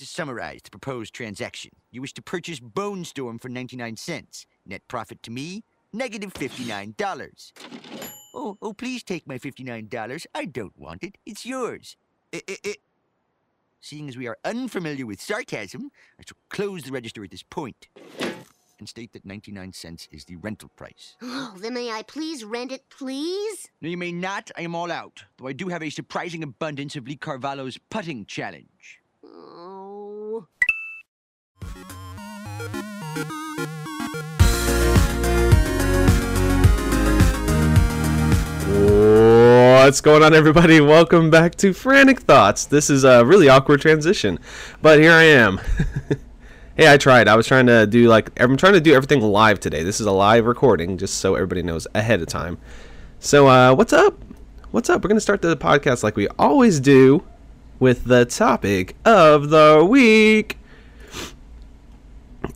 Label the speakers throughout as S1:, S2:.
S1: to summarize the proposed transaction. You wish to purchase Bone Storm for 99 cents. Net profit to me, negative $59. Oh, oh, please take my $59. I don't want it. It's yours. Eh. Seeing as we are unfamiliar with sarcasm, I shall close the register at this point and state that 99 cents is the rental price.
S2: Oh, then may I please rent it, please?
S1: No, you may not. I am all out. Though I do have a surprising abundance of Lee Carvallo's putting challenge.
S3: What's going on, everybody? Welcome back to Frantic Thoughts. This is a really awkward transition, but here I am. hey, I tried. I was trying to do like I'm trying to do everything live today. This is a live recording, just so everybody knows ahead of time. So, uh, what's up? What's up? We're gonna start the podcast like we always do, with the topic of the week.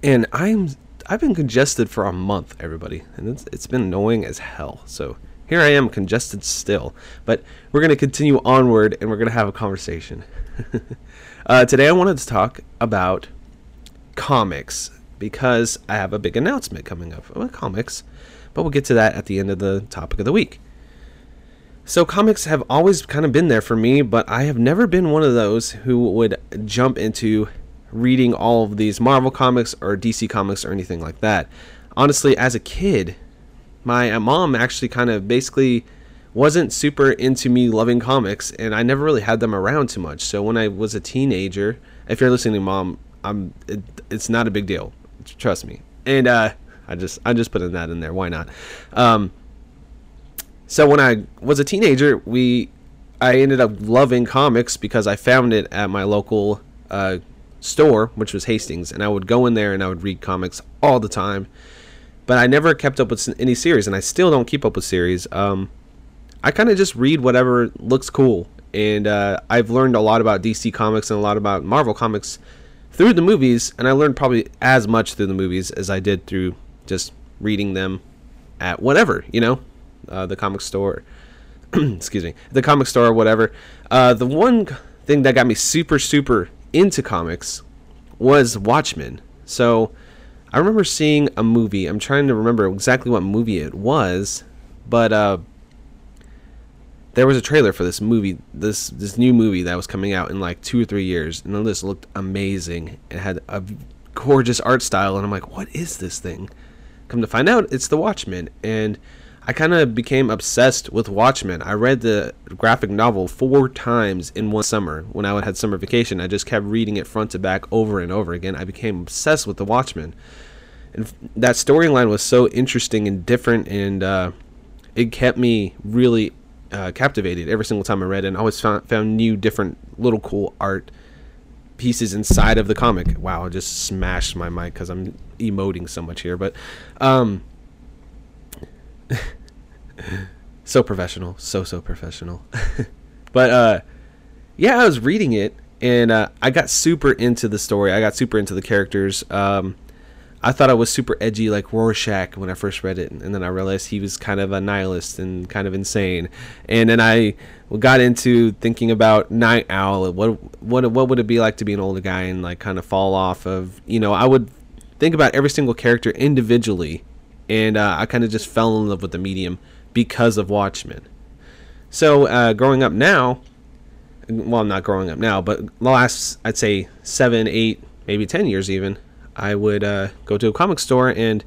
S3: And I'm I've been congested for a month, everybody, and it's it's been annoying as hell. So here I am, congested still. But we're going to continue onward and we're going to have a conversation. uh, today I wanted to talk about comics because I have a big announcement coming up about comics, but we'll get to that at the end of the topic of the week. So, comics have always kind of been there for me, but I have never been one of those who would jump into reading all of these Marvel comics or DC comics or anything like that. Honestly, as a kid, my uh, mom actually kind of basically wasn't super into me loving comics and I never really had them around too much. So when I was a teenager, if you're listening, mom, I'm it, it's not a big deal. Trust me. And uh, I just I just putting that in there. Why not? Um, so when I was a teenager, we I ended up loving comics because I found it at my local uh, store, which was Hastings, and I would go in there and I would read comics all the time but I never kept up with any series, and I still don't keep up with series. Um, I kind of just read whatever looks cool, and uh, I've learned a lot about DC Comics and a lot about Marvel Comics through the movies, and I learned probably as much through the movies as I did through just reading them at whatever, you know, uh, the comic store. excuse me, the comic store or whatever. Uh, the one thing that got me super, super into comics was Watchmen. So I remember seeing a movie. I'm trying to remember exactly what movie it was, but uh, there was a trailer for this movie, this this new movie that was coming out in like two or three years, and just looked amazing. It had a gorgeous art style, and I'm like, what is this thing? Come to find out, it's The Watchmen, and I kind of became obsessed with Watchmen. I read the graphic novel four times in one summer when I had summer vacation. I just kept reading it front to back over and over again. I became obsessed with The Watchmen. And that storyline was so interesting and different, and uh, it kept me really uh, captivated every single time I read it. And I always found, found new, different, little cool art pieces inside of the comic. Wow, I just smashed my mic because I'm emoting so much here. But um, so professional, so so professional. but uh, yeah, I was reading it and uh, I got super into the story. I got super into the characters. Um, I thought I was super edgy like Rorschach when I first read it, and then I realized he was kind of a nihilist and kind of insane. And then I got into thinking about Nite Owl. What what what would it be like to be an older guy and like kind of fall off of you know I would think about every single character individually, and uh, I kind of just fell in love with the medium because of Watchmen. So uh, growing up now, well, I'm not growing up now, but the last I'd say seven, eight, maybe ten years even. I would uh, go to a comic store, and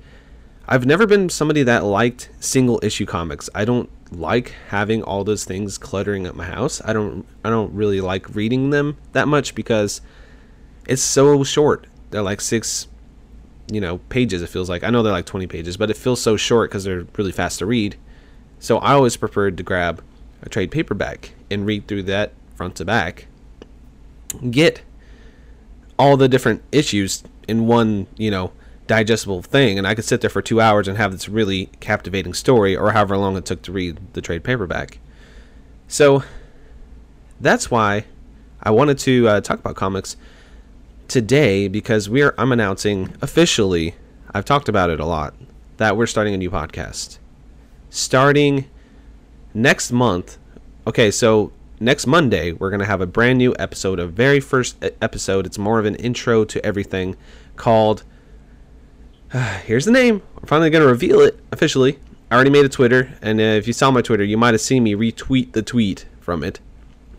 S3: I've never been somebody that liked single issue comics. I don't like having all those things cluttering up my house. I don't I don't really like reading them that much because it's so short. They're like six, you know, pages. It feels like I know they're like twenty pages, but it feels so short because they're really fast to read. So I always preferred to grab a trade paperback and read through that front to back. Get all the different issues in one, you know, digestible thing, and I could sit there for two hours and have this really captivating story, or however long it took to read the trade paperback. So that's why I wanted to uh, talk about comics today because we're I'm announcing officially. I've talked about it a lot that we're starting a new podcast. Starting next month. Okay, so next Monday, we're going to have a brand new episode, a very first episode. It's more of an intro to everything called. here's the name. I'm finally going to reveal it officially. I already made a Twitter, and uh, if you saw my Twitter, you might have seen me retweet the tweet from it.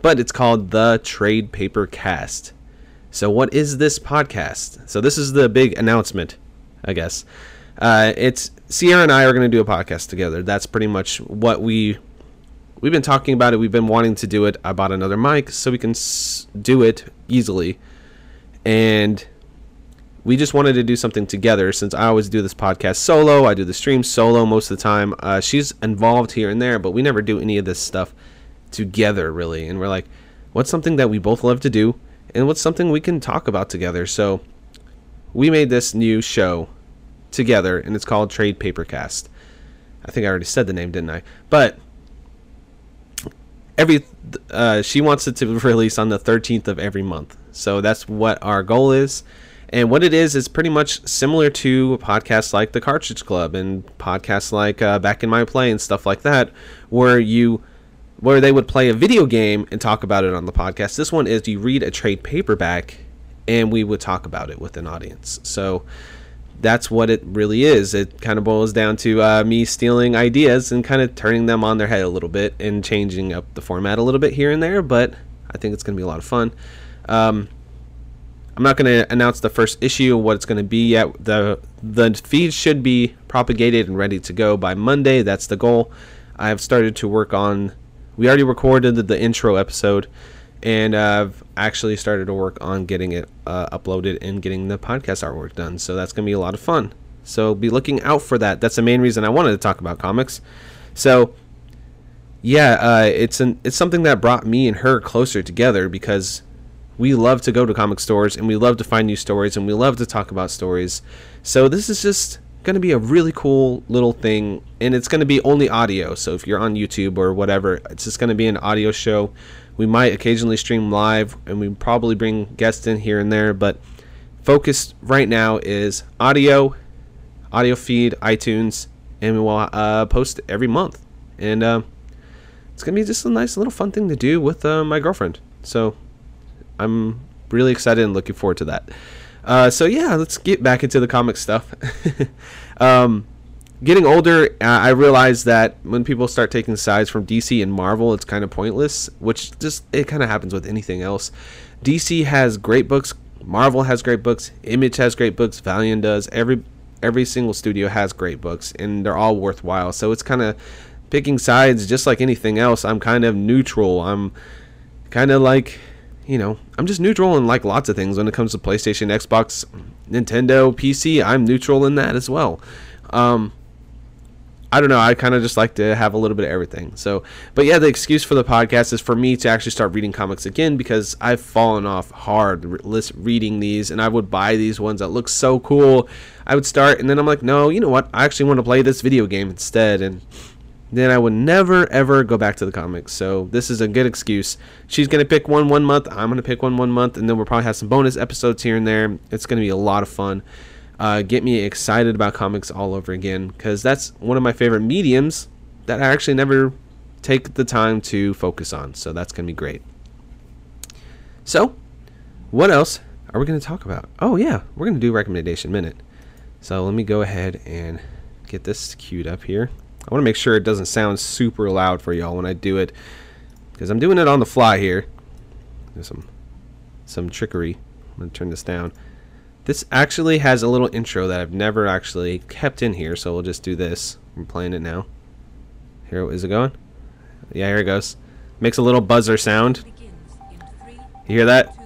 S3: But it's called the Trade Paper Cast. So, what is this podcast? So, this is the big announcement, I guess. Uh, it's Sierra and I are going to do a podcast together. That's pretty much what we we've been talking about it. We've been wanting to do it. I bought another mic so we can s- do it easily, and we just wanted to do something together. Since I always do this podcast solo, I do the stream solo most of the time. Uh, she's involved here and there, but we never do any of this stuff together really. And we're like, what's something that we both love to do, and what's something we can talk about together? So we made this new show together, and it's called Trade Paper Cast. I think I already said the name, didn't I? But every uh, she wants it to release on the 13th of every month. So that's what our goal is. And what it is is pretty much similar to podcasts like the Cartridge Club and podcasts like uh, Back in My Play and stuff like that, where you where they would play a video game and talk about it on the podcast. This one is you read a trade paperback and we would talk about it with an audience. So that's what it really is. It kind of boils down to uh, me stealing ideas and kind of turning them on their head a little bit and changing up the format a little bit here and there. But I think it's going to be a lot of fun. Um, I'm not going to announce the first issue what it's going to be yet. the The feed should be propagated and ready to go by Monday. That's the goal. I have started to work on. We already recorded the intro episode, and I've actually started to work on getting it uh, uploaded and getting the podcast artwork done. So that's going to be a lot of fun. So be looking out for that. That's the main reason I wanted to talk about comics. So yeah, uh, it's an it's something that brought me and her closer together because we love to go to comic stores and we love to find new stories and we love to talk about stories. So this is just going to be a really cool little thing and it's going to be only audio. So if you're on YouTube or whatever, it's just going to be an audio show. We might occasionally stream live and we probably bring guests in here and there, but focus right now is audio, audio feed, iTunes, and we will uh, post every month. And uh, it's gonna be just a nice little fun thing to do with uh, my girlfriend. So I'm really excited and looking forward to that. Uh, so yeah, let's get back into the comic stuff. um, getting older, uh, I realized that when people start taking sides from DC and Marvel, it's kind of pointless. Which just it kind of happens with anything else. DC has great books. Marvel has great books. Image has great books. Valiant does. Every every single studio has great books, and they're all worthwhile. So it's kind of picking sides, just like anything else. I'm kind of neutral. I'm kind of like you know, I'm just neutral in like lots of things when it comes to PlayStation, Xbox, Nintendo, PC. I'm neutral in that as well. Um, I don't know. I kind of just like to have a little bit of everything. So, but yeah, the excuse for the podcast is for me to actually start reading comics again because I've fallen off hard re- reading these, and I would buy these ones that look so cool. I would start, and then I'm like, no, you know what? I actually want to play this video game instead, and then I would never ever go back to the comics. So this is a good excuse. She's gonna pick one one month. I'm gonna pick one one month, and then we'll probably have some bonus episodes here and there. It's gonna be a lot of fun. Uh, get me excited about comics all over again because that's one of my favorite mediums that I actually never take the time to focus on. So that's gonna be great. So, what else are we gonna talk about? Oh yeah, we're gonna do recommendation minute. So let me go ahead and get this queued up here. I want to make sure it doesn't sound super loud for y'all when I do it because I'm doing it on the fly here. There's some some trickery. I'm going to turn this down. This actually has a little intro that I've never actually kept in here, so we'll just do this. I'm playing it now. Here, is it going? Yeah, here it goes. Makes a little buzzer sound. You hear that?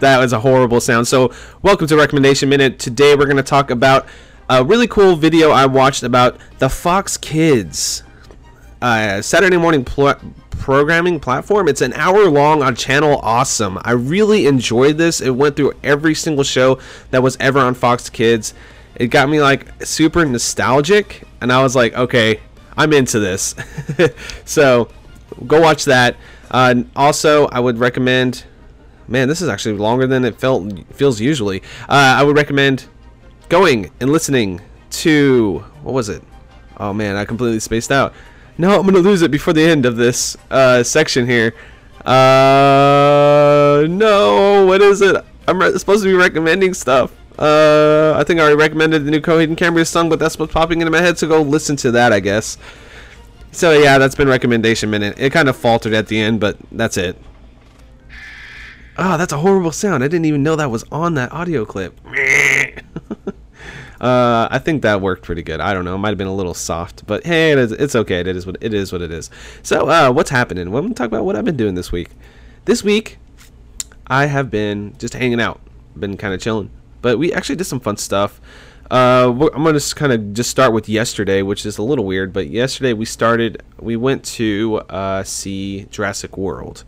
S3: That was a horrible sound. So, welcome to Recommendation Minute. Today we're going to talk about a really cool video I watched about the Fox Kids uh, Saturday morning programming platform. It's an hour long on Channel Awesome. I really enjoyed this. It went through every single show that was ever on Fox Kids. It got me like super nostalgic, and I was like, okay, I'm into this. so go watch that. Uh, also, I would recommend. Man, this is actually longer than it felt feels usually. Uh, I would recommend going and listening to what was it? Oh man, I completely spaced out. No, I'm gonna lose it before the end of this uh, section here. Uh, no, what is it? I'm supposed to be recommending stuff. Uh, I think I already recommended the new Coheed and Cambria song, but that's what's popping into my head, so go listen to that, I guess. So yeah, that's been recommendation minute. It kind of faltered at the end, but that's it. Ah, that's a horrible sound. I didn't even know that was on that audio clip. uh, I think that worked pretty good. I don't know. It might have been a little soft, but hey, it is, it's okay. It is what it is. What it is. So, uh, what's happening? Well, I'm gonna talk about what I've been doing this week. This week, I have been just hanging out. Been kind of chilling, but we actually did some fun stuff. Uh, I'm gonna kind of just start with yesterday, which is a little weird. But yesterday we started. We went to uh, see Jurassic World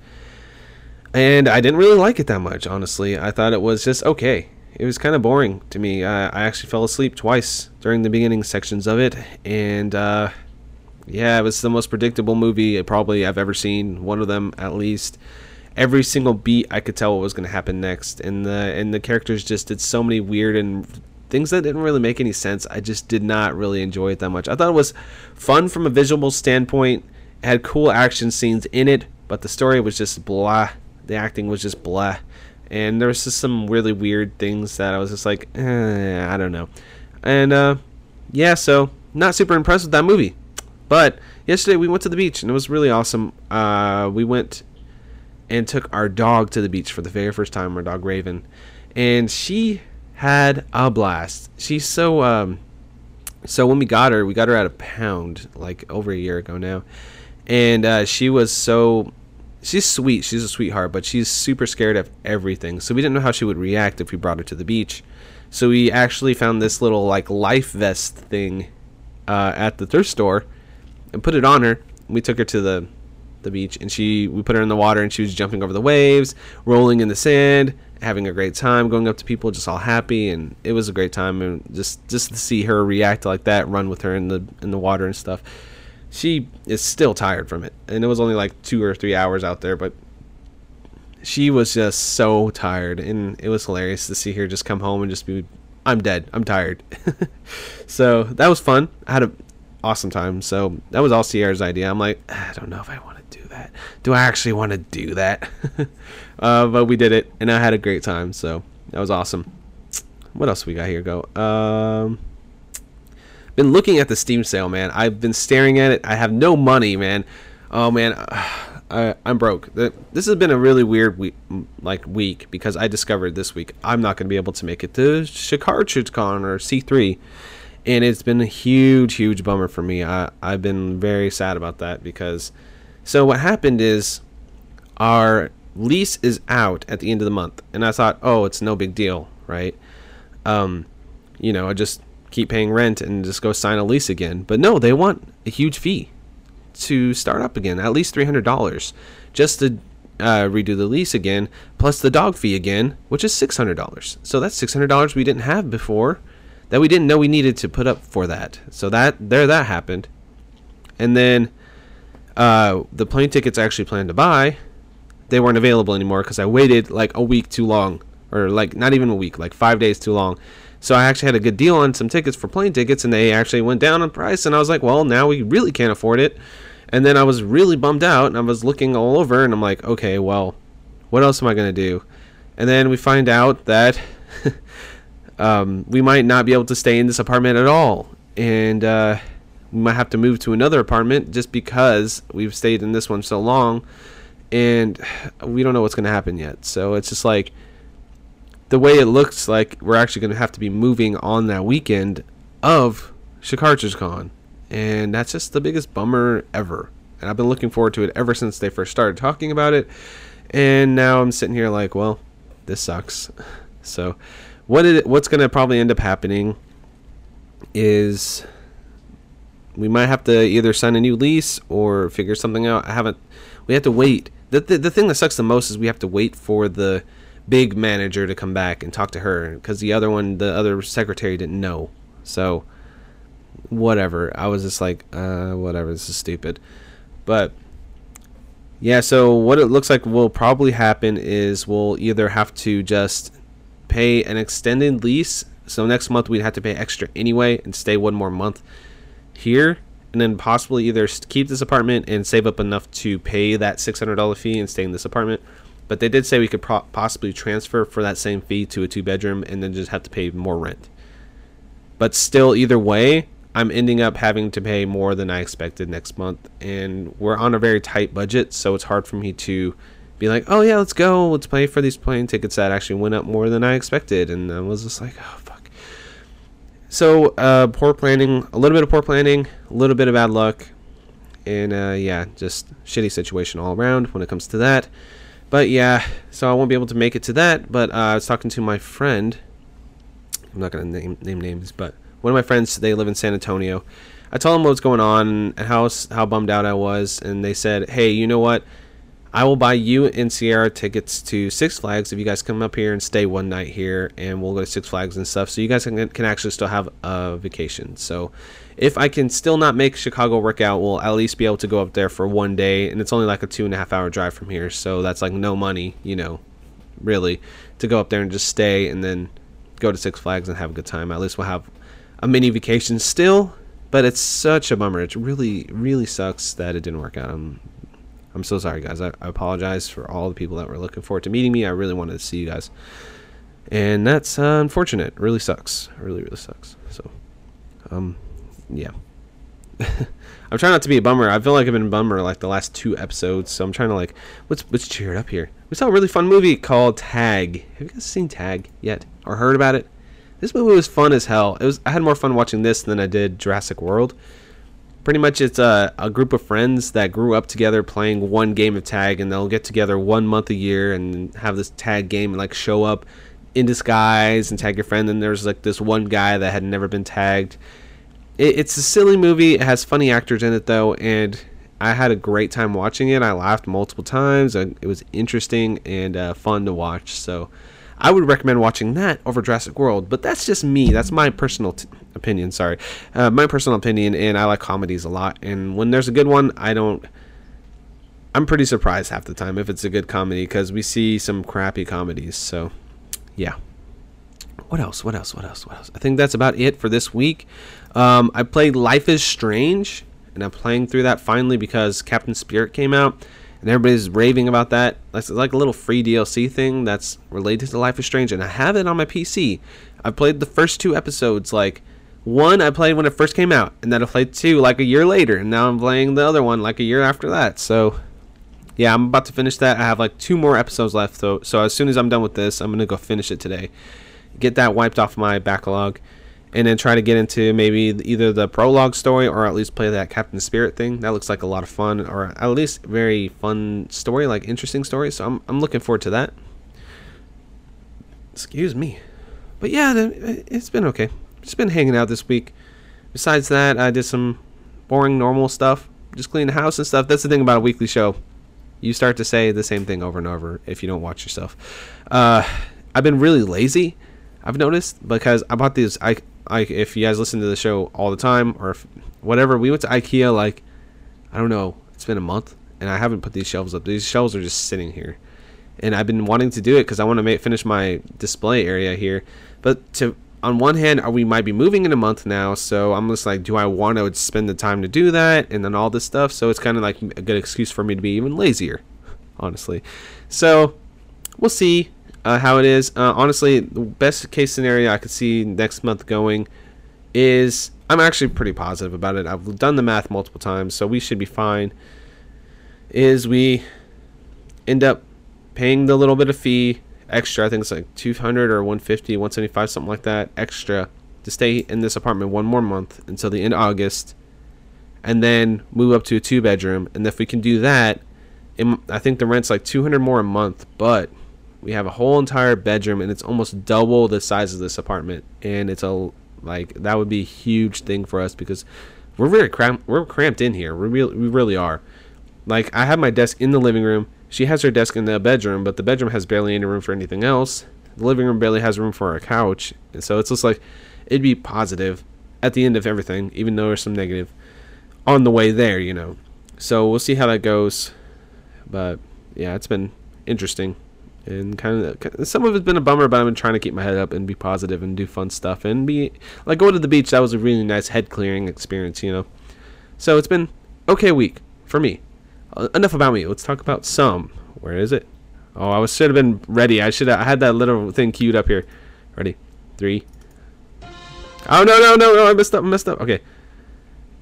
S3: and I didn't really like it that much, honestly. I thought it was just okay. It was kind of boring to me. I, I actually fell asleep twice during the beginning sections of it, and uh, yeah, it was the most predictable movie probably I've ever seen. One of them, at least. Every single beat, I could tell what was going to happen next, and the and the characters just did so many weird and things that didn't really make any sense. I just did not really enjoy it that much. I thought it was fun from a visual standpoint. It had cool action scenes in it, but the story was just blah the acting was just blah. And there was just some really weird things that I was just like, eh, I don't know. And uh, yeah, so not super impressed with that movie. But yesterday we went to the beach and it was really awesome. Uh, we went and took our dog to the beach for the very first time, our dog Raven. And she had a blast. She's so um, so when we got her, we got her at a pound like over a year ago now, and uh, she was so she's sweet. She's a sweetheart, but she's super scared of everything. So we didn't know how she would react if we brought her to the beach. So we actually found this little like life vest thing uh, at the thrift store and put it on her. We took her to the the beach and she we put her in the water and she was jumping over the waves, rolling in the sand, having a great time, going up to people just all happy and it was a great time and just just to see her react like that, run with her in the in the water and stuff she is still tired from it. And it was only like two or three hours out there, but she was just so tired. And it was hilarious to see her just come home and just be, I'm dead. I'm tired. so that was fun. I had an awesome time. So that was all Sierra's idea. I'm like, I don't know if I want to do that. Do I actually want to do that? uh, but we did it, and I had a great time. So that was awesome. What else we got here? Go. Um, been looking at the Steam sale, man. I've been staring at it. I have no money, man. Oh man, I, am broke. This has been a really weird week, like week because I discovered this week I'm not going to be able to make it to Con or C3, and it's been a huge, huge bummer for me. I I've been very sad about that because, so what happened is, our lease is out at the end of the month, and I thought, oh, it's no big deal, right? Um, you know, I just keep paying rent and just go sign a lease again. But no, they want a huge fee to start up again, at least $300 just to uh, redo the lease again, plus the dog fee again, which is $600. So that's $600 we didn't have before that we didn't know we needed to put up for that. So that there that happened. And then uh, the plane tickets I actually planned to buy, they weren't available anymore because I waited like a week too long, or like not even a week, like five days too long so I actually had a good deal on some tickets for plane tickets, and they actually went down in price. And I was like, well, now we really can't afford it. And then I was really bummed out, and I was looking all over, and I'm like, okay, well, what else am I going to do? And then we find out that um, we might not be able to stay in this apartment at all. And uh, we might have to move to another apartment just because we've stayed in this one so long. And we don't know what's going to happen yet. So it's just like the way it looks like we're actually going to have to be moving on that weekend of Con, and that's just the biggest bummer ever. And I've been looking forward to it ever since they first started talking about it, and now I'm sitting here like, well, this sucks. So, what it, what's going to probably end up happening is we might have to either sign a new lease or figure something out. I haven't. We have to wait. The, the, the thing that sucks the most is we have to wait for the big manager to come back and talk to her because the other one, the other secretary, didn't know. So, whatever. I was just like, uh, whatever. This is stupid. But yeah, so what it looks like will probably happen is we'll either have to just pay an extended lease. So next month we'd have to pay extra anyway and stay one more month here, and then possibly either keep this apartment and save up enough to pay that $600 fee and stay in this apartment. But they did say we could pro- possibly transfer for that same fee to a two bedroom and then just have to pay more rent. But still, either way, I'm ending up having to pay more than I expected next month. And we're on a very tight budget, so it's hard for me to be like, oh yeah, let's go, let's pay for these plane tickets that actually went up more than I expected. And I was just like, oh fuck. So, uh, poor planning, a little bit of poor planning, a little bit of bad luck, and uh, yeah, just shitty situation all around when it comes to that. But yeah, so I won't be able to make it to that. But uh, I was talking to my friend. I'm not gonna name name names, but one of my friends they live in San Antonio. I told them what's going on and how how bummed out I was, and they said, "Hey, you know what? I will buy you and Sierra tickets to Six Flags if you guys come up here and stay one night here, and we'll go to Six Flags and stuff. So you guys can, can actually still have a vacation. So if I can still not make Chicago work out, we'll at least be able to go up there for one day, and it's only like a two and a half hour drive from here. So that's like no money, you know, really, to go up there and just stay and then go to Six Flags and have a good time. At least we'll have a mini vacation still. But it's such a bummer. It really, really sucks that it didn't work out. I'm I'm so sorry, guys. I, I apologize for all the people that were looking forward to meeting me. I really wanted to see you guys, and that's uh, unfortunate. It really sucks. It really, really sucks. So, um, yeah. I'm trying not to be a bummer. I feel like I've been a bummer like the last two episodes, so I'm trying to like let's let's cheer it up here. We saw a really fun movie called Tag. Have you guys seen Tag yet or heard about it? This movie was fun as hell. It was. I had more fun watching this than I did Jurassic World pretty much it's a, a group of friends that grew up together playing one game of tag and they'll get together one month a year and have this tag game and like show up in disguise and tag your friend and there's like this one guy that had never been tagged it, it's a silly movie it has funny actors in it though and i had a great time watching it i laughed multiple times it was interesting and uh, fun to watch so I would recommend watching that over Jurassic World, but that's just me. That's my personal t- opinion. Sorry, uh, my personal opinion, and I like comedies a lot. And when there's a good one, I don't. I'm pretty surprised half the time if it's a good comedy because we see some crappy comedies. So, yeah. What else? What else? What else? What else? I think that's about it for this week. Um, I played Life is Strange, and I'm playing through that finally because Captain Spirit came out and everybody's raving about that. It's like a little free DLC thing that's related to Life is Strange, and I have it on my PC. I played the first two episodes. Like one, I played when it first came out, and then I played two like a year later, and now I'm playing the other one like a year after that. So yeah, I'm about to finish that. I have like two more episodes left, though. So as soon as I'm done with this, I'm gonna go finish it today, get that wiped off my backlog and then try to get into maybe either the prologue story or at least play that Captain Spirit thing. That looks like a lot of fun, or at least very fun story, like interesting story. So I'm I'm looking forward to that. Excuse me, but yeah, it's been okay. Just been hanging out this week. Besides that, I did some boring normal stuff, just clean the house and stuff. That's the thing about a weekly show. You start to say the same thing over and over if you don't watch yourself. Uh, I've been really lazy. I've noticed because I bought these. I If you guys listen to the show all the time or if, whatever, we went to IKEA like I don't know, it's been a month and I haven't put these shelves up. These shelves are just sitting here, and I've been wanting to do it because I want to make finish my display area here. But to on one hand, uh, we might be moving in a month now, so I'm just like, do I want to spend the time to do that and then all this stuff? So it's kind of like a good excuse for me to be even lazier, honestly. So we'll see uh, how it is. Uh, honestly, the best case scenario I could see next month going is I'm actually pretty positive about it. I've done the math multiple times, so we should be fine. Is we end up paying the little bit of fee extra. I think it's like 200 or 150, 175, something like that extra to stay in this apartment one more month until the end of August, and then move up to a two bedroom. And if we can do that, I think the rent's like 200 more a month, but we have a whole entire bedroom and it's almost double the size of this apartment. And it's a like that would be a huge thing for us because we're very cramped. We're cramped in here. We really, we really are. Like I have my desk in the living room. She has her desk in the bedroom, but the bedroom has barely any room for anything else. The living room barely has room for a couch, and so it's just like it'd be positive at the end of everything, even though there's some negative on the way there, you know. So we'll see how that goes. But yeah, it's been interesting and kind of some of it's been a bummer, but I've been trying to keep my head up and be positive and do fun stuff and be like go to the beach. That was a really nice head clearing experience, you know. So it's been okay week for me. Uh, enough about me. Let's talk about some. Where is it? Oh, I was should have been ready. I should have I had that little thing queued up here. Ready? Three. Oh no no no no! I messed up. I messed up. Okay.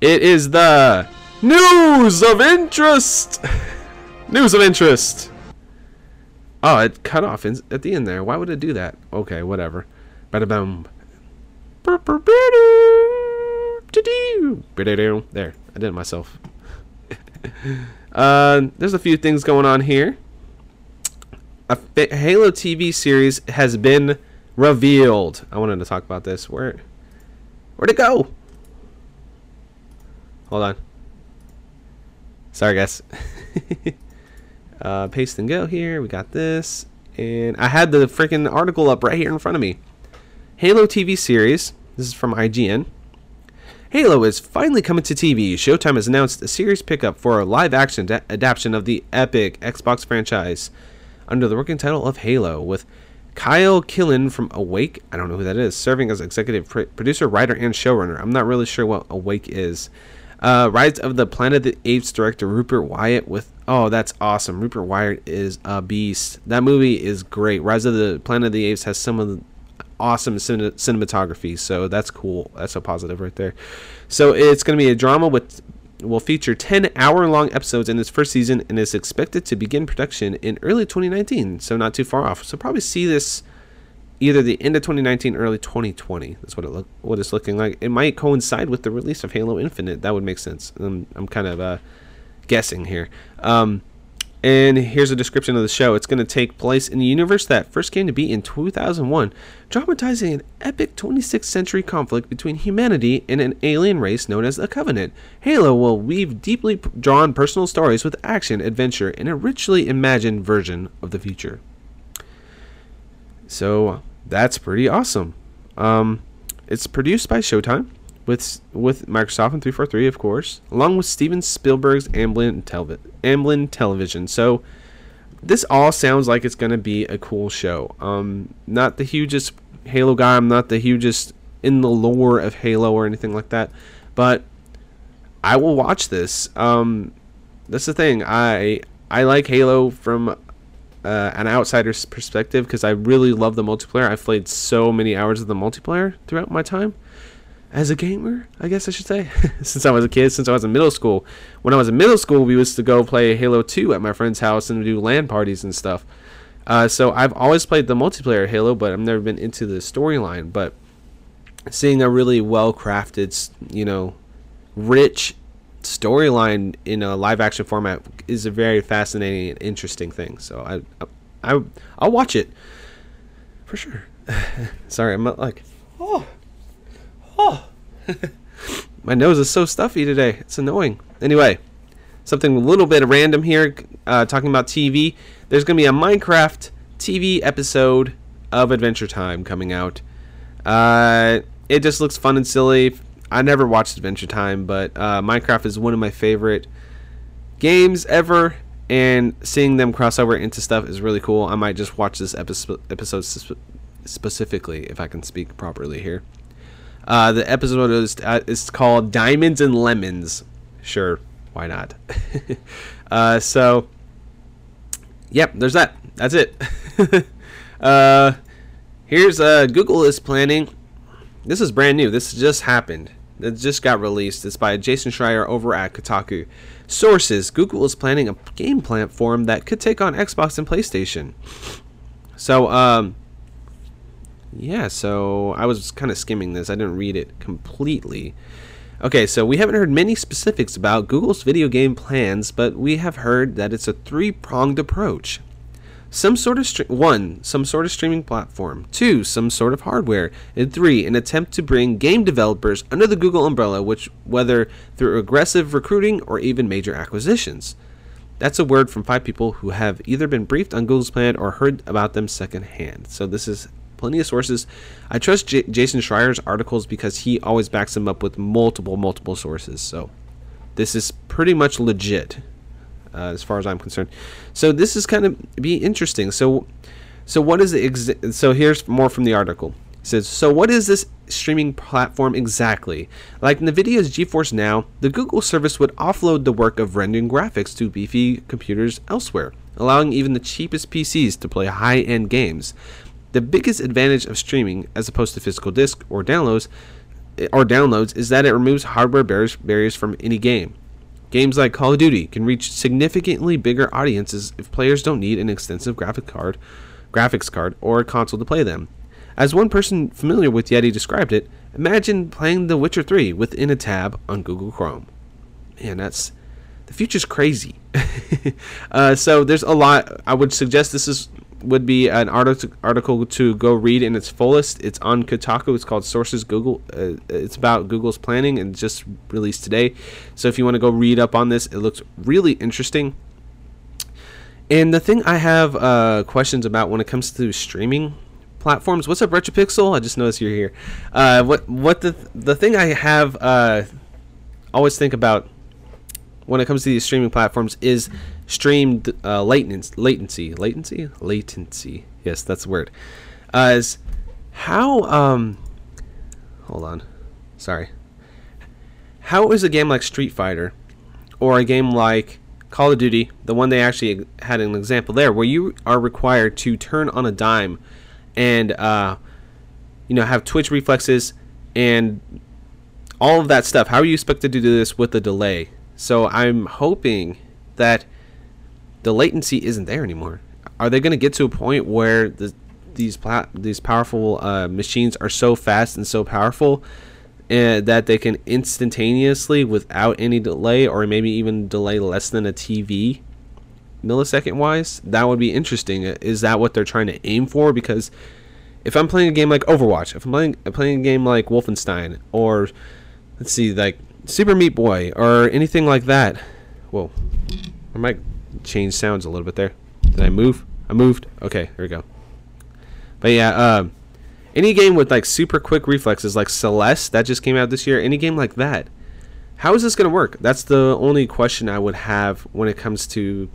S3: It is the news of interest. news of interest. Oh, it cut off in, at the end there. Why would it do that? Okay, whatever. Bada boom. There, I did it myself. uh, there's a few things going on here. A Halo TV series has been revealed. I wanted to talk about this. Where, where'd it go? Hold on. Sorry, guys. uh, paste and go here. We got this. And I had the freaking article up right here in front of me. Halo TV series. This is from IGN. Halo is finally coming to TV. Showtime has announced a series pickup for a live action da- adaptation of the epic Xbox franchise under the working title of Halo, with Kyle Killen from Awake, I don't know who that is, serving as executive pr- producer, writer, and showrunner. I'm not really sure what Awake is. Uh, Rise of the Planet of the Apes director Rupert Wyatt with oh that's awesome. Rupert Wyatt is a beast. That movie is great. Rise of the Planet of the Apes has some of the awesome cin- cinematography, so that's cool. That's a positive right there. So it's going to be a drama with will feature 10 hour long episodes in its first season and is expected to begin production in early 2019, so not too far off. So probably see this either the end of 2019 early 2020 that's what it look what it's looking like. It might coincide with the release of halo infinite. That would make sense. I'm, I'm kind of uh, guessing here. Um, and here's a description of the show. It's going to take place in the universe that first came to be in 2001 dramatizing an epic 26th century conflict between humanity and an alien race known as the covenant. Halo will weave deeply drawn personal stories with action adventure in a richly imagined version of the future. So that's pretty awesome. Um, it's produced by Showtime with with Microsoft and 343, of course, along with Steven Spielberg's Amblin, Amblin Television. So this all sounds like it's going to be a cool show. Um, not the hugest Halo guy. I'm not the hugest in the lore of Halo or anything like that, but I will watch this. Um, that's the thing. I I like Halo from uh, an outsider's perspective because I really love the multiplayer. I've played so many hours of the multiplayer throughout my time as a gamer, I guess I should say, since I was a kid, since I was in middle school. When I was in middle school, we used to go play Halo 2 at my friend's house and do LAN parties and stuff. Uh, so I've always played the multiplayer Halo, but I've never been into the storyline. But seeing a really well crafted, you know, rich storyline in a live action format is a very fascinating and interesting thing. So I, I, I will watch it for sure. Sorry, I'm not like, oh, oh. My nose is so stuffy today. It's annoying. Anyway, something a little bit random here. Uh, talking about TV. There's gonna be a Minecraft TV episode of Adventure Time coming out. Uh, it just looks fun and silly. I never watched Adventure Time, but uh, Minecraft is one of my favorite games ever, and seeing them cross over into stuff is really cool. I might just watch this episode episode specifically if I can speak properly here. Uh, the episode is uh, is called Diamonds and Lemons. Sure, why not? uh, so, yep, there's that. That's it. uh, here's uh, Google is planning. This is brand new. This just happened It just got released. It's by Jason Schreier over at Kotaku. Sources Google is planning a game platform that could take on Xbox and PlayStation. So, um, yeah, so I was kind of skimming this. I didn't read it completely. Okay, so we haven't heard many specifics about Google's video game plans, but we have heard that it's a three pronged approach some sort of one, some sort of streaming platform, two, some sort of hardware, and three, an attempt to bring game developers under the Google umbrella, which whether through aggressive recruiting or even major acquisitions. That's a word from five people who have either been briefed on Google's plan or heard about them secondhand. So this is plenty of sources. I trust J- Jason Schreier's articles because he always backs them up with multiple, multiple sources. So this is pretty much legit Uh, as far as I'm concerned. So this is kind of be interesting. So, so what is the ex- so here's more from the article. It says so what is this streaming platform exactly. Like Nvidia's GeForce Now, the Google service would offload the work of rendering graphics to beefy computers elsewhere, allowing even the cheapest PCs to play high-end games. The biggest advantage of streaming as opposed to physical disc or downloads or downloads is that it removes hardware barriers from any game. Games like Call of Duty can reach significantly bigger audiences if players don't need an extensive graphic card, graphics card or a console to play them. As one person familiar with Yeti described it, imagine playing The Witcher 3 within a tab on Google Chrome. Man, that's the future's crazy. uh, so there's a lot. I would suggest this is would be an article to go read in its fullest. It's on Kotaku. It's called Sources Google. Uh, it's about Google's planning and just released today. So if you want to go read up on this, it looks really interesting. And the thing I have uh, questions about when it comes to streaming platforms. What's up, Retropixel? I just noticed you're here. Uh, what what the the thing I have uh, always think about when it comes to these streaming platforms is streamed uh, latency, latency, latency, latency. Yes, that's the word. Uh, is how um, hold on, sorry. How is a game like Street Fighter, or a game like Call of Duty, the one they actually had an example there, where you are required to turn on a dime, and uh, you know have Twitch reflexes and all of that stuff. How are you expected to do this with a delay? So I'm hoping that the latency isn't there anymore. Are they going to get to a point where the, these pla- these powerful uh, machines are so fast and so powerful uh, that they can instantaneously, without any delay, or maybe even delay less than a TV, millisecond wise? That would be interesting. Is that what they're trying to aim for? Because if I'm playing a game like Overwatch, if I'm playing playing a game like Wolfenstein, or let's see, like Super Meat Boy, or anything like that, whoa, I might change sounds a little bit there. Did I move? I moved. Okay, there we go. But yeah, uh, any game with like super quick reflexes, like Celeste, that just came out this year. Any game like that, how is this going to work? That's the only question I would have when it comes to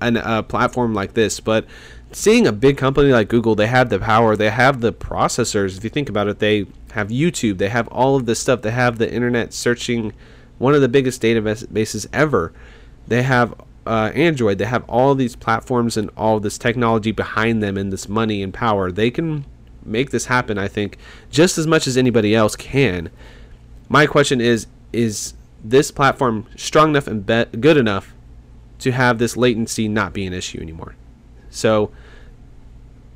S3: a uh, platform like this. But seeing a big company like Google, they have the power, they have the processors. If you think about it, they have YouTube, they have all of this stuff, they have the internet searching, one of the biggest databases ever. They have uh, Android, they have all these platforms and all this technology behind them and this money and power. They can make this happen, I think, just as much as anybody else can. My question is is this platform strong enough and be- good enough to have this latency not be an issue anymore? So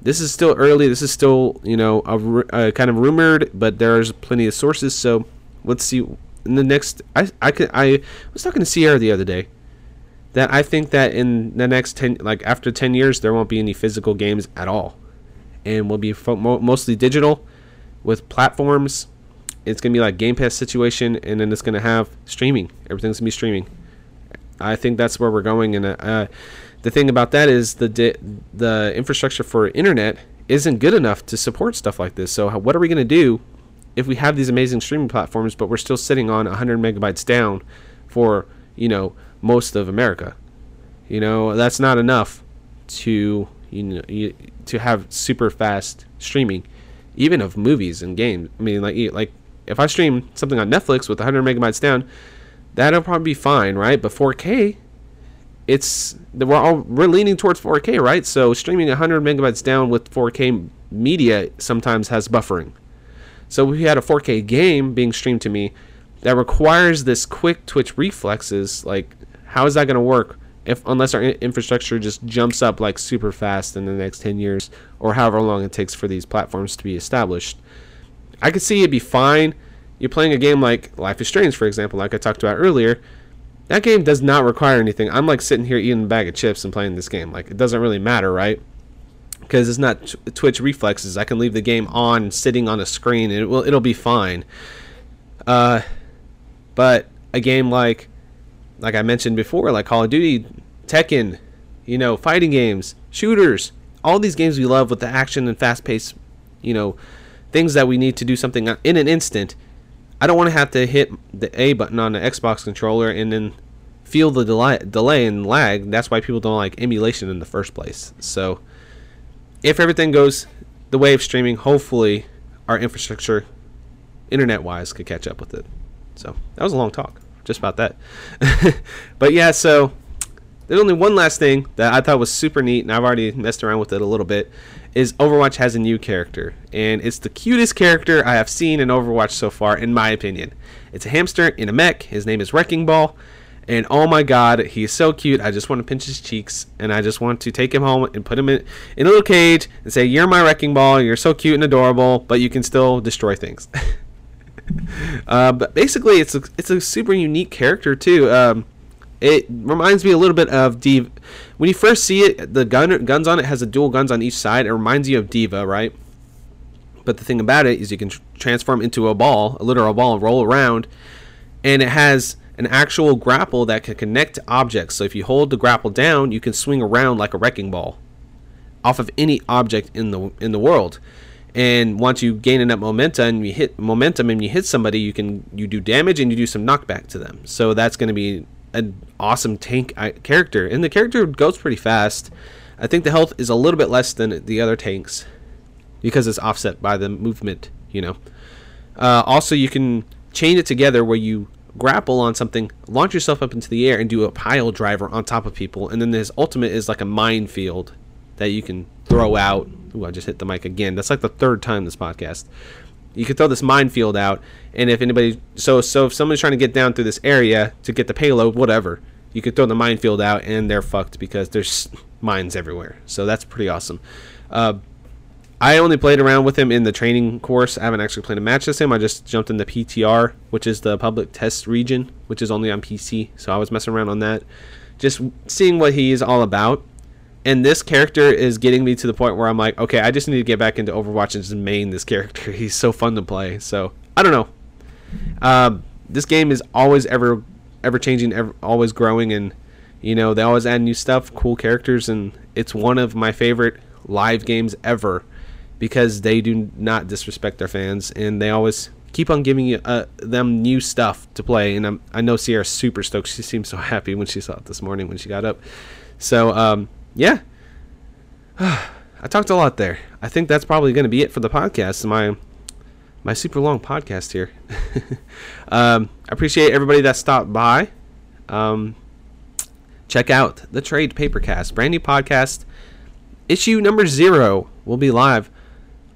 S3: this is still early. This is still, you know, a, a kind of rumored, but there's plenty of sources. So let's see. In the next, I I could I was talking to Sierra the other day that I think that in the next 10 like after 10 years there won't be any physical games at all. And will be fo- mo- mostly digital with platforms. It's going to be like game pass situation and then it's going to have streaming. Everything's going to be streaming. I think that's where we're going and uh, the thing about that is the di- the infrastructure for internet isn't good enough to support stuff like this. So how, what are we going to do if we have these amazing streaming platforms but we're still sitting on 100 megabytes down for you know most of America. You know, that's not enough to you know you, to have super fast streaming, even of movies and games. I mean, like like if I stream something on Netflix with 100 megabytes down, that'll probably be fine, right? But 4K, it's we're all we're leaning towards 4K, right? So streaming 100 megabytes down with 4K media sometimes has buffering. So if we had a 4K game being streamed to me that requires this quick twitch reflexes, like how is that going to work if unless our infrastructure just jumps up like super fast in the next 10 years or however long it takes for these platforms to be established? I could see it'd be fine. You're playing a game like Life is Strange, for example, like I talked about earlier. That game does not require anything. I'm like sitting here eating a bag of chips and playing this game. Like it doesn't really matter, right? Because it's not t- Twitch reflexes. I can leave the game on, sitting on a screen, and it will it'll be fine. Uh, but a game like like I mentioned before, like Call of Duty, Tekken, you know, fighting games, shooters, all these games we love with the action and fast pace, you know, things that we need to do something in an instant. I don't want to have to hit the A button on the Xbox controller and then feel the delay, delay and lag. That's why people don't like emulation in the first place. So, if everything goes the way of streaming, hopefully our infrastructure, internet wise, could catch up with it. So that was a long talk, just about that. but yeah, so there's only one last thing that I thought was super neat, and I've already messed around with it a little bit. Is Overwatch has a new character, and it's the cutest character I have seen in Overwatch so far, in my opinion. It's a hamster in a mech. His name is Wrecking Ball. And oh my god, he's so cute. I just want to pinch his cheeks and I just want to take him home and put him in, in a little cage and say, You're my wrecking ball. You're so cute and adorable, but you can still destroy things. uh, but basically, it's a, it's a super unique character, too. Um, it reminds me a little bit of D.Va. When you first see it, the gun guns on it has a dual guns on each side. It reminds you of D.Va, right? But the thing about it is you can tr- transform into a ball, a literal ball, and roll around. And it has an actual grapple that can connect to objects. So if you hold the grapple down, you can swing around like a wrecking ball off of any object in the in the world. And once you gain enough momentum and you hit momentum and you hit somebody, you can you do damage and you do some knockback to them. So that's going to be an awesome tank uh, character. And the character goes pretty fast. I think the health is a little bit less than the other tanks because it's offset by the movement, you know. Uh, also, you can chain it together where you grapple on something, launch yourself up into the air, and do a pile driver on top of people. And then his ultimate is like a minefield that you can throw out. Ooh, I just hit the mic again. That's like the third time this podcast. You could throw this minefield out, and if anybody, so so if somebody's trying to get down through this area to get the payload, whatever, you could throw the minefield out, and they're fucked because there's mines everywhere. So that's pretty awesome. Uh, I only played around with him in the training course. I haven't actually played a match with him. I just jumped in the PTR, which is the public test region, which is only on PC. So I was messing around on that, just seeing what he is all about. And this character is getting me to the point where I'm like, okay, I just need to get back into Overwatch and just main this character. He's so fun to play. So I don't know. Um, this game is always ever, ever changing, ever always growing, and you know they always add new stuff, cool characters, and it's one of my favorite live games ever because they do not disrespect their fans and they always keep on giving you uh, them new stuff to play. And I'm, i know Sierra's super stoked. She seemed so happy when she saw it this morning when she got up. So um, yeah, I talked a lot there. I think that's probably going to be it for the podcast. My my super long podcast here. um, I appreciate everybody that stopped by. Um, check out the Trade Papercast, brand new podcast. Issue number zero will be live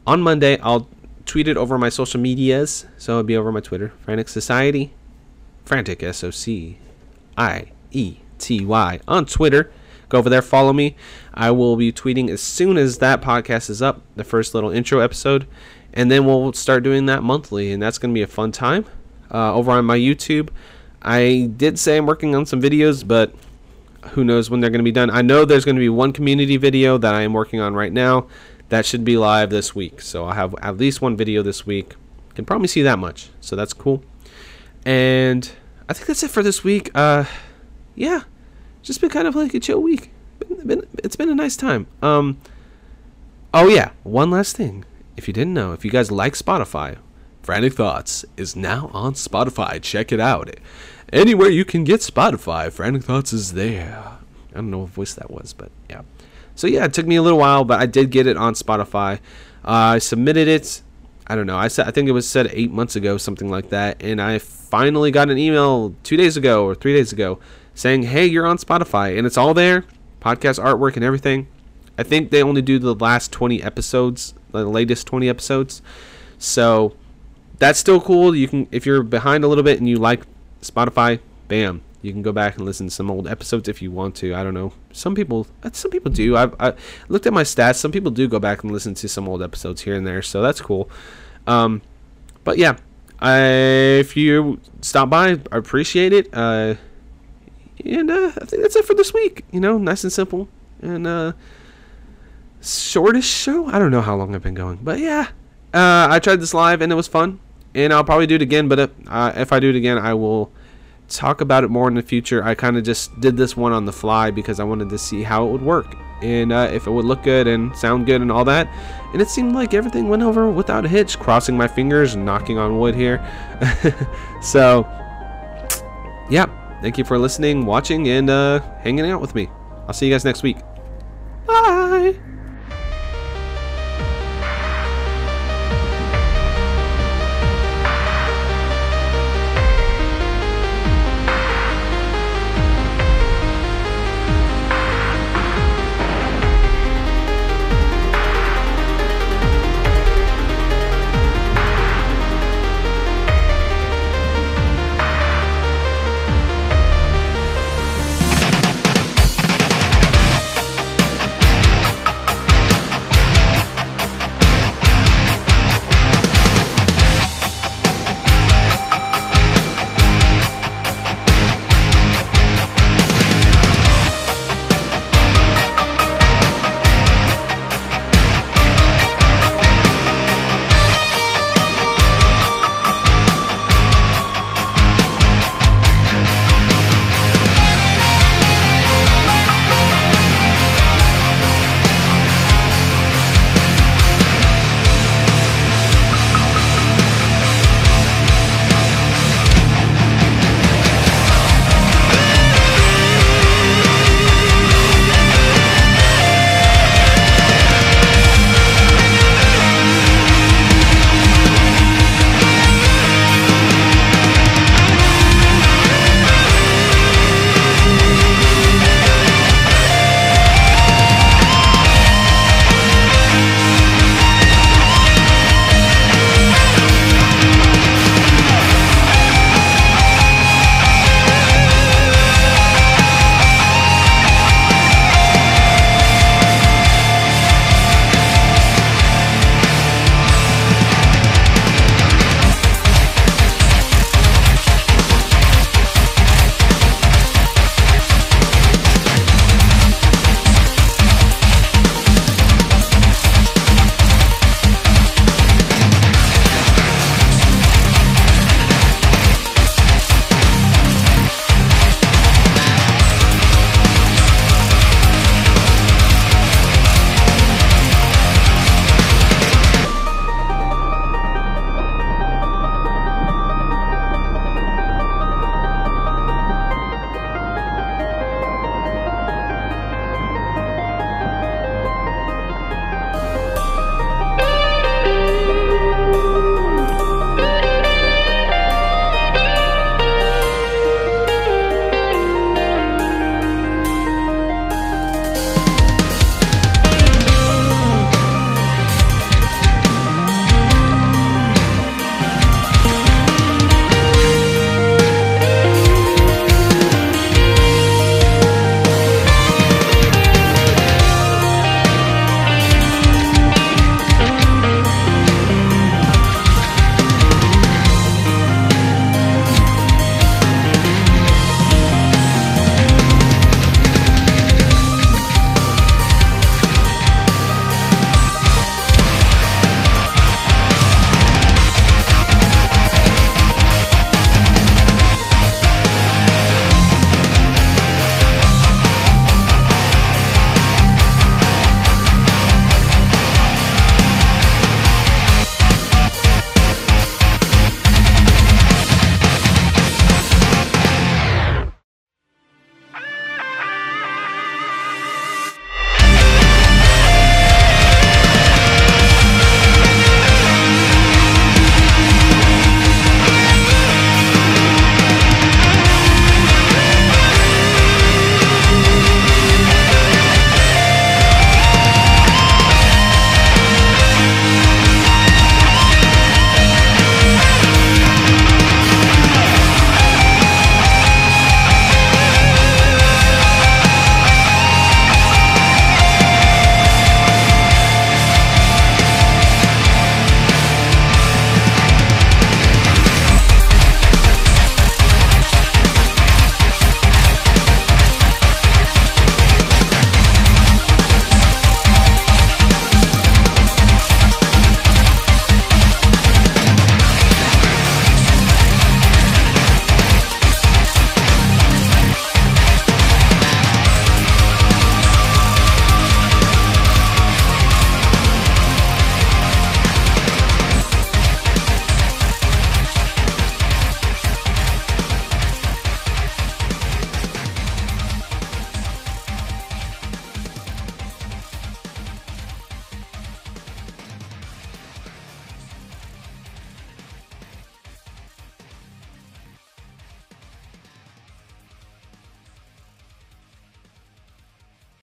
S3: on Monday. I'll tweet it over my social medias, so it'll be over my Twitter, Frantic Society, Frantic S O C I E T Y on Twitter. Go over there, follow me. I will be tweeting as soon as that podcast is up, the first little intro episode, and then we'll start doing that monthly, and that's going to be a fun time. Uh, over on my YouTube, I did say I'm working on some videos, but who knows when they're going to be done. I know there's going to be one community video that I am working on right now that should be live this week. So I'll have at least one video this week. Can probably see that much. So that's cool. And I think that's it for this week. Uh, yeah, just been kind of like a chill week. Been, been, it's been a nice time. Um, oh yeah, one last thing. If you didn't know, if you guys like Spotify, Frantic Thoughts is now on Spotify. Check it out. Anywhere you can get Spotify, Frantic Thoughts is there. I don't know what voice that was, but yeah. So yeah, it took me a little while, but I did get it on Spotify. Uh, I submitted it. I don't know. I said I think it was said eight months ago, something like that, and I finally got an email two days ago or three days ago saying, "Hey, you're on Spotify," and it's all there, podcast artwork and everything. I think they only do the last 20 episodes, the latest 20 episodes. So that's still cool. You can if you're behind a little bit and you like Spotify, bam, you can go back and listen to some old episodes if you want to. I don't know. Some people, uh, some people do. I've I looked at my stats. Some people do go back and listen to some old episodes here and there, so that's cool. Um, but yeah, I, if you stop by, I appreciate it. Uh, and uh, I think that's it for this week. You know, nice and simple and uh, shortest show. I don't know how long I've been going, but yeah, uh, I tried this live and it was fun. And I'll probably do it again. But if, uh, if I do it again, I will talk about it more in the future. I kind of just did this one on the fly because I wanted to see how it would work and uh, if it would look good and sound good and all that. And it seemed like everything went over without a hitch, crossing my fingers and knocking on wood here. so, yeah, thank you for listening, watching, and uh, hanging out with me. I'll see you guys next week. Bye.